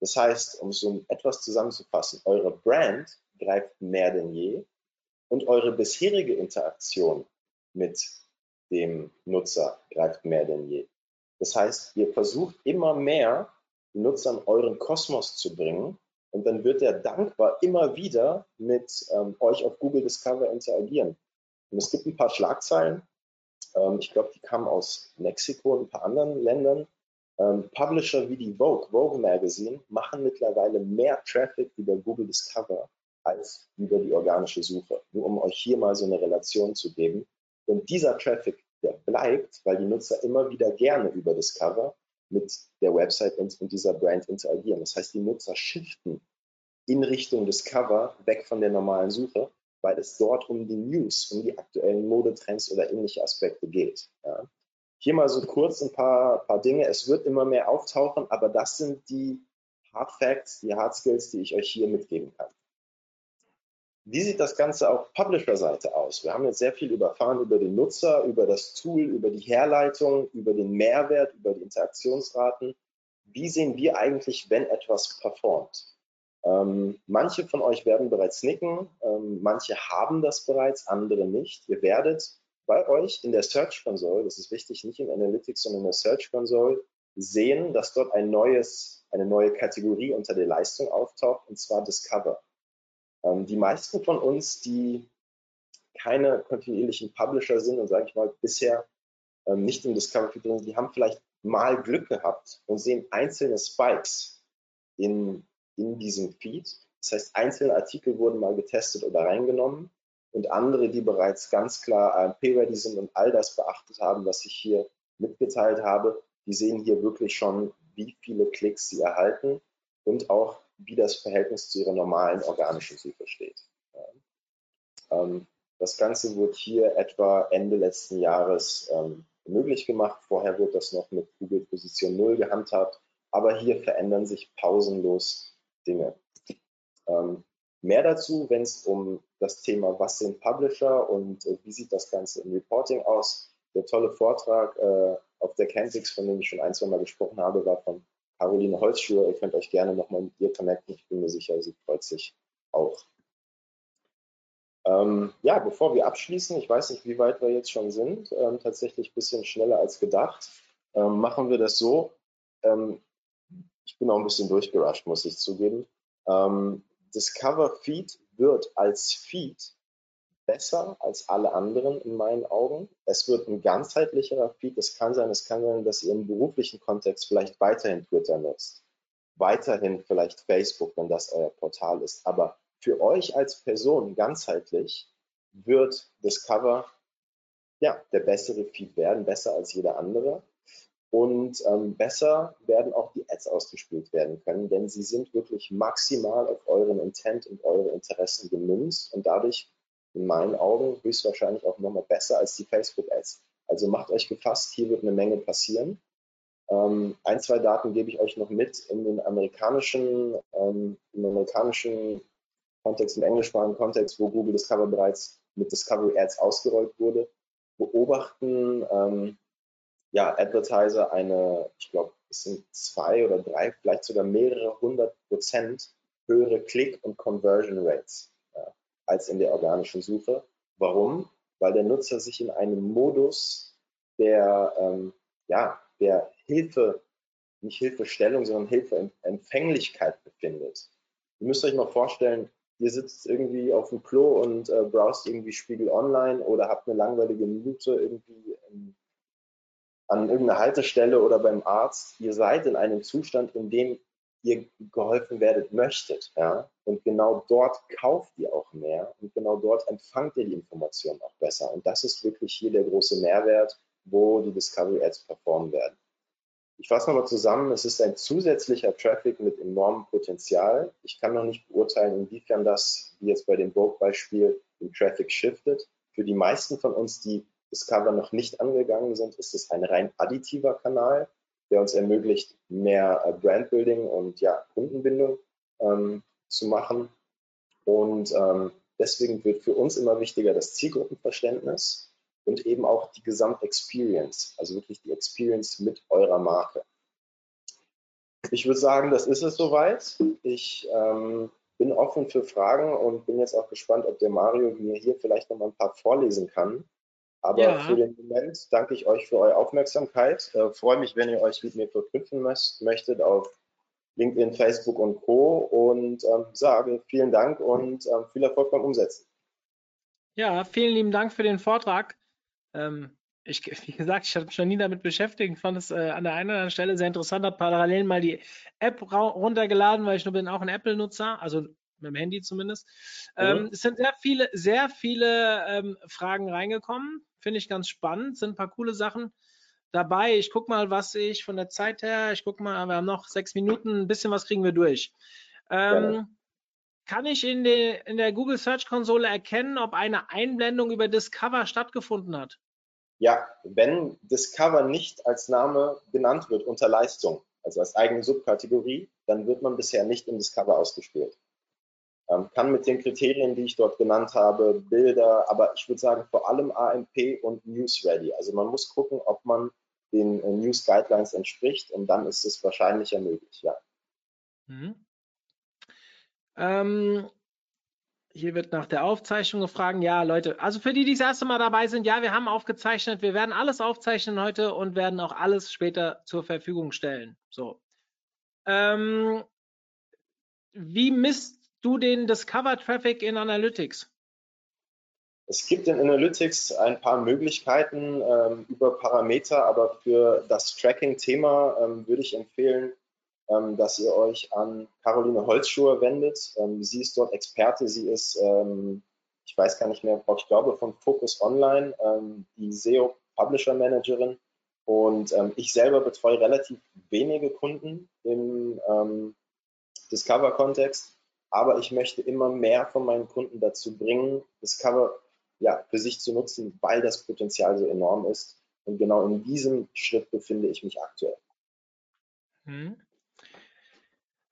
Das heißt, um so etwas zusammenzufassen, eure Brand greift mehr denn je und eure bisherige Interaktion mit dem Nutzer greift mehr denn je. Das heißt, ihr versucht immer mehr, die Nutzer in euren Kosmos zu bringen und dann wird er dankbar immer wieder mit ähm, euch auf Google Discover interagieren. Und es gibt ein paar Schlagzeilen, ähm, ich glaube, die kamen aus Mexiko und ein paar anderen Ländern. Ähm, Publisher wie die Vogue, Vogue Magazine, machen mittlerweile mehr Traffic über Google Discover als über die organische Suche. Nur um euch hier mal so eine Relation zu geben. Und dieser Traffic der bleibt, weil die Nutzer immer wieder gerne über Discover mit der Website und, und dieser Brand interagieren. Das heißt, die Nutzer shiften in Richtung Discover weg von der normalen Suche, weil es dort um die News, um die aktuellen Modetrends oder ähnliche Aspekte geht. Ja. Hier mal so kurz ein paar, paar Dinge. Es wird immer mehr auftauchen, aber das sind die Hard Facts, die Hard Skills, die ich euch hier mitgeben kann. Wie sieht das Ganze auf Publisher-Seite aus? Wir haben jetzt sehr viel überfahren über den Nutzer, über das Tool, über die Herleitung, über den Mehrwert, über die Interaktionsraten. Wie sehen wir eigentlich, wenn etwas performt? Ähm, manche von euch werden bereits nicken, ähm, manche haben das bereits, andere nicht. Ihr werdet bei euch in der Search Console, das ist wichtig, nicht in Analytics, sondern in der Search Console, sehen, dass dort ein neues, eine neue Kategorie unter der Leistung auftaucht, und zwar Discover. Ähm, die meisten von uns, die keine kontinuierlichen Publisher sind und sage ich mal bisher ähm, nicht im Discover Feed drin sind, die haben vielleicht mal Glück gehabt und sehen einzelne Spikes in, in diesem Feed. Das heißt, einzelne Artikel wurden mal getestet oder reingenommen und andere, die bereits ganz klar AMP-ready sind und all das beachtet haben, was ich hier mitgeteilt habe, die sehen hier wirklich schon, wie viele Klicks sie erhalten und auch wie das Verhältnis zu ihrer normalen organischen Suche steht. Ähm, das Ganze wurde hier etwa Ende letzten Jahres ähm, möglich gemacht. Vorher wurde das noch mit Google Position 0 gehandhabt, aber hier verändern sich pausenlos Dinge. Ähm, mehr dazu, wenn es um das Thema, was sind Publisher und äh, wie sieht das Ganze im Reporting aus. Der tolle Vortrag äh, auf der Campix, von dem ich schon ein, zwei Mal gesprochen habe, war von Caroline Holzschuhe. Ihr könnt euch gerne nochmal mit ihr connecten. Ich bin mir sicher, sie freut sich auch. Ähm, ja, bevor wir abschließen, ich weiß nicht, wie weit wir jetzt schon sind, ähm, tatsächlich ein bisschen schneller als gedacht, ähm, machen wir das so. Ich bin auch ein bisschen durchgerusht, muss ich zugeben. Ähm, Discover Feed wird als Feed besser als alle anderen in meinen Augen. Es wird ein ganzheitlicherer Feed. Es kann sein, es kann sein, dass ihr im beruflichen Kontext vielleicht weiterhin Twitter nutzt, weiterhin vielleicht Facebook, wenn das euer Portal ist. Aber für euch als Person ganzheitlich wird Discover ja, der bessere Feed werden, besser als jeder andere. Und ähm, besser werden auch die Ads ausgespielt werden können, denn sie sind wirklich maximal auf euren Intent und eure Interessen gemünzt und dadurch in meinen Augen höchstwahrscheinlich auch nochmal besser als die Facebook-Ads. Also macht euch gefasst, hier wird eine Menge passieren. Ähm, ein, zwei Daten gebe ich euch noch mit. In den amerikanischen, ähm, im amerikanischen Kontext, im englischsprachigen Kontext, wo Google Discover bereits mit Discovery Ads ausgerollt wurde, beobachten ähm, ja, Advertiser eine, ich glaube, es sind zwei oder drei, vielleicht sogar mehrere hundert Prozent höhere Click- und Conversion Rates ja, als in der organischen Suche. Warum? Weil der Nutzer sich in einem Modus der, ähm, ja, der Hilfe, nicht Hilfestellung, sondern Hilfeempfänglichkeit befindet. Ihr müsst euch mal vorstellen, ihr sitzt irgendwie auf dem Klo und äh, browst irgendwie Spiegel Online oder habt eine langweilige Minute irgendwie an irgendeiner Haltestelle oder beim Arzt. Ihr seid in einem Zustand, in dem ihr geholfen werdet möchtet. Ja? Und genau dort kauft ihr auch mehr und genau dort empfangt ihr die Information auch besser. Und das ist wirklich hier der große Mehrwert, wo die Discovery Ads performen werden. Ich fasse nochmal zusammen, es ist ein zusätzlicher Traffic mit enormem Potenzial. Ich kann noch nicht beurteilen, inwiefern das, wie jetzt bei dem Vogue-Beispiel, den Traffic shiftet. Für die meisten von uns, die Discover noch nicht angegangen sind, ist es ein rein additiver Kanal, der uns ermöglicht, mehr äh, Brandbuilding und ja, Kundenbindung ähm, zu machen. Und ähm, deswegen wird für uns immer wichtiger das Zielgruppenverständnis und eben auch die Gesamtexperience, also wirklich die Experience mit eurer Marke. Ich würde sagen, das ist es soweit. Ich ähm, bin offen für Fragen und bin jetzt auch gespannt, ob der Mario mir hier vielleicht noch mal ein paar vorlesen kann. Aber ja. für den Moment danke ich euch für eure Aufmerksamkeit. Äh, freue mich, wenn ihr euch mit mir verknüpfen möchtet auf LinkedIn, Facebook und Co. Und ähm, sage vielen Dank und ähm, viel Erfolg beim Umsetzen. Ja, vielen lieben Dank für den Vortrag. Ähm, ich, wie gesagt, ich habe mich noch nie damit beschäftigt, fand es äh, an der einen oder anderen Stelle sehr interessant, habe parallel mal die App runtergeladen, weil ich nur bin auch ein Apple-Nutzer, also mit dem Handy zumindest. Mhm. Ähm, es sind sehr viele, sehr viele ähm, Fragen reingekommen. Finde ich ganz spannend, sind ein paar coole Sachen dabei. Ich gucke mal, was ich von der Zeit her, ich gucke mal, wir haben noch sechs Minuten, ein bisschen was kriegen wir durch. Ähm, kann ich in, de, in der Google Search Konsole erkennen, ob eine Einblendung über Discover stattgefunden hat? Ja, wenn Discover nicht als Name genannt wird unter Leistung, also als eigene Subkategorie, dann wird man bisher nicht im Discover ausgespielt. Ähm, kann mit den Kriterien, die ich dort genannt habe, Bilder, aber ich würde sagen vor allem AMP und News Ready. Also man muss gucken, ob man den äh, News Guidelines entspricht und dann ist es wahrscheinlicher möglich, ja. Mhm. Ähm, hier wird nach der Aufzeichnung gefragt. Ja, Leute, also für die, die das erste Mal dabei sind, ja, wir haben aufgezeichnet. Wir werden alles aufzeichnen heute und werden auch alles später zur Verfügung stellen. So. Ähm, wie misst du den Discover Traffic in Analytics? Es gibt in Analytics ein paar Möglichkeiten ähm, über Parameter, aber für das Tracking-Thema ähm, würde ich empfehlen, ähm, dass ihr euch an Caroline Holzschuhe wendet. Ähm, sie ist dort Experte. Sie ist, ähm, ich weiß gar nicht mehr, ich glaube, von Focus Online, ähm, die SEO Publisher Managerin. Und ich selber betreue relativ wenige Kunden im Discover-Kontext. Aber ich möchte immer mehr von meinen Kunden dazu bringen, Discover ja, für sich zu nutzen, weil das Potenzial so enorm ist. Und genau in diesem Schritt befinde ich mich aktuell. Hm.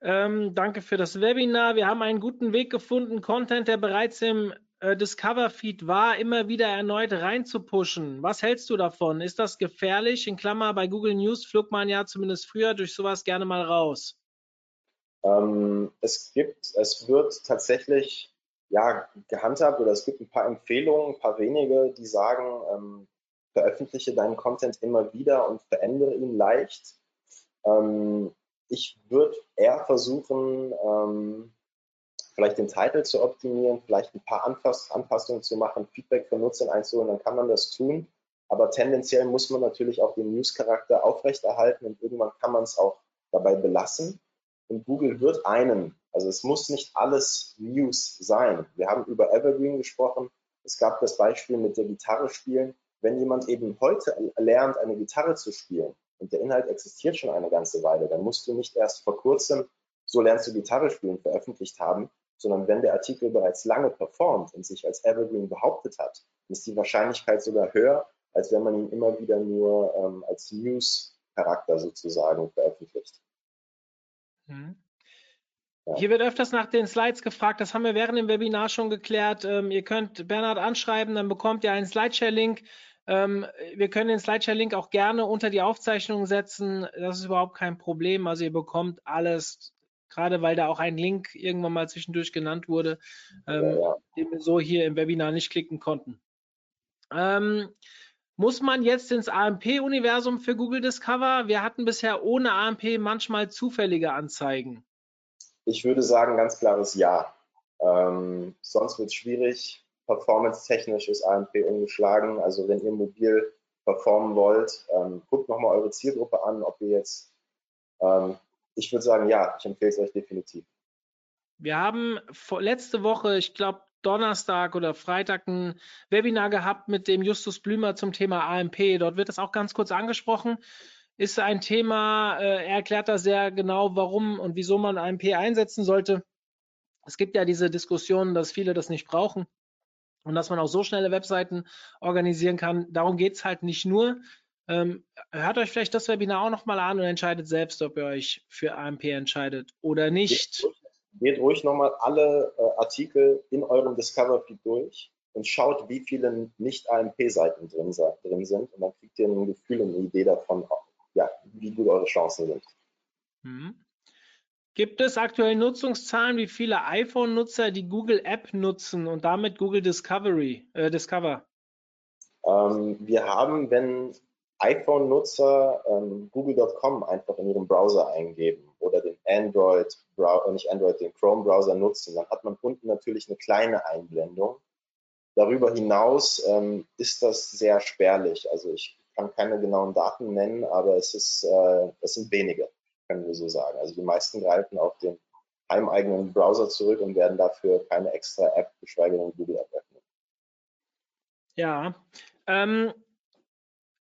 Ähm, danke für das Webinar. Wir haben einen guten Weg gefunden, Content, der bereits im äh, Discover-Feed war, immer wieder erneut reinzupushen. Was hältst du davon? Ist das gefährlich? In Klammer, bei Google News flog man ja zumindest früher durch sowas gerne mal raus. Ähm, es gibt, es wird tatsächlich ja, gehandhabt oder es gibt ein paar Empfehlungen, ein paar wenige, die sagen, ähm, veröffentliche deinen Content immer wieder und verändere ihn leicht. Ähm, ich würde eher versuchen, ähm, vielleicht den Titel zu optimieren, vielleicht ein paar Anpass Anpassungen zu machen, Feedback von Nutzern einzuholen, dann kann man das tun. Aber tendenziell muss man natürlich auch den News-Charakter aufrechterhalten und irgendwann kann man es auch dabei belassen. Und Google wird einen, also es muss nicht alles News sein. Wir haben über Evergreen gesprochen. Es gab das Beispiel mit der Gitarre spielen. Wenn jemand eben heute lernt, eine Gitarre zu spielen und der Inhalt existiert schon eine ganze Weile, dann musst du nicht erst vor kurzem so lernst du Gitarre spielen veröffentlicht haben, sondern wenn der Artikel bereits lange performt und sich als Evergreen behauptet hat, ist die Wahrscheinlichkeit sogar höher, als wenn man ihn immer wieder nur ähm, als News-Charakter sozusagen veröffentlicht. Mhm. Ja. Hier wird öfters nach den Slides gefragt, das haben wir während dem Webinar schon geklärt. Ähm, ihr könnt Bernhard anschreiben, dann bekommt ihr einen Slideshare-Link. Ähm, wir können den Slideshare-Link auch gerne unter die Aufzeichnung setzen. Das ist überhaupt kein Problem. Also ihr bekommt alles gerade weil da auch ein Link irgendwann mal zwischendurch genannt wurde, ähm, ja, ja. den wir so hier im Webinar nicht klicken konnten. Ähm, muss man jetzt ins AMP-Universum für Google Discover? Wir hatten bisher ohne AMP manchmal zufällige Anzeigen. Ich würde sagen, ganz klares Ja. Ähm, sonst wird es schwierig. Performance-technisch ist AMP umgeschlagen. Also wenn ihr mobil performen wollt, ähm, guckt nochmal eure Zielgruppe an, ob ihr jetzt ähm, ich würde sagen, ja, ich empfehle es euch definitiv. Wir haben letzte Woche, ich glaube Donnerstag oder Freitag ein Webinar gehabt mit dem Justus Blümer zum Thema AMP. Dort wird das auch ganz kurz angesprochen. Ist ein Thema, äh, er erklärt da sehr genau, warum und wieso man AMP einsetzen sollte. Es gibt ja diese Diskussion, dass viele das nicht brauchen und dass man auch so schnelle Webseiten organisieren kann. Darum geht es halt nicht nur. Ähm, hört euch vielleicht das Webinar auch nochmal an und entscheidet selbst, ob ihr euch für AMP entscheidet oder nicht. Geht ruhig nochmal alle äh, Artikel in eurem Discover-Feed durch und schaut, wie viele Nicht-AMP-Seiten drin, drin, sind und dann kriegt ihr ein Gefühl und eine Idee davon, ja, wie gut eure Chancen sind. Mhm. Gibt es aktuell Nutzungszahlen, wie viele iPhone-Nutzer die Google App nutzen und damit Google Discovery, äh, Discover? Ähm, wir haben, wenn iPhone-Nutzer ähm, google.com einfach in ihrem Browser eingeben oder den Android, äh, nicht Android, den Chrome-Browser nutzen, dann hat man unten natürlich eine kleine Einblendung. Darüber hinaus ähm, ist das sehr spärlich. Also ich kann keine genauen Daten nennen, aber es ist, äh, es sind wenige, können wir so sagen. Also die meisten greifen auf den heimeigenen Browser zurück und werden dafür keine extra App, geschweige denn Google App öffnen. Ja, ähm,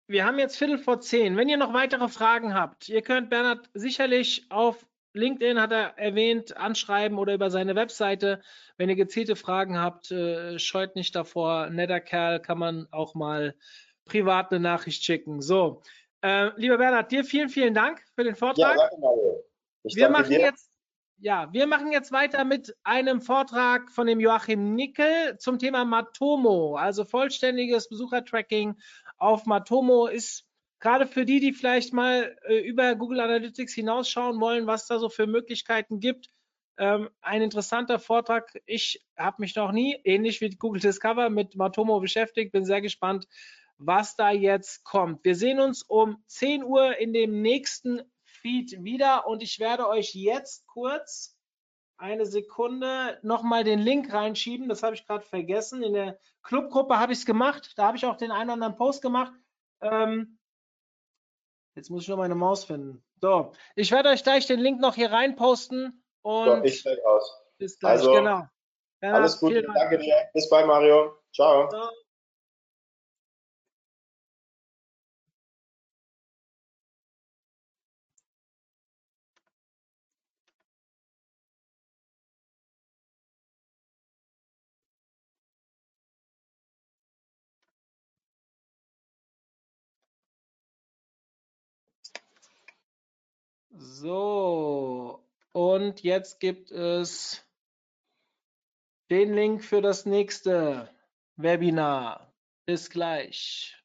wir haben jetzt Viertel vor zehn. Wenn ihr noch weitere Fragen habt, ihr könnt Bernhard sicherlich auf LinkedIn, hat er erwähnt, anschreiben oder über seine Webseite. Wenn ihr gezielte Fragen habt, äh, scheut nicht davor. Netter Kerl, kann man auch mal privat eine Nachricht schicken. So, äh, lieber Bernhard, dir vielen, vielen Dank für den Vortrag. Ja, danke, Mario. Ich wir machen dir. jetzt ja, wir machen jetzt weiter mit einem Vortrag von dem Joachim Nickel zum Thema Matomo, also vollständiges Besuchertracking auf Matomo ist gerade für die, die vielleicht mal äh, über Google Analytics hinausschauen wollen, was da so für Möglichkeiten gibt, ähm, ein interessanter Vortrag. Ich habe mich noch nie, ähnlich wie Google Discover, mit Matomo beschäftigt. Bin sehr gespannt, was da jetzt kommt. Wir sehen uns um 10 Uhr in dem nächsten Feed wieder und ich werde euch jetzt kurz eine Sekunde nochmal den Link reinschieben. Das habe ich gerade vergessen. In der Clubgruppe habe ich es gemacht. Da habe ich auch den einen oder anderen Post gemacht. Ähm, jetzt muss ich nur meine Maus finden. So, ich werde euch gleich den Link noch hier reinposten. Und so, ich steige aus. Bis gleich, also, genau. Ja, alles Gute, danke dir. Bis bald, Mario. Ciao. Ciao. So, und jetzt gibt es den Link für das nächste Webinar. Bis gleich.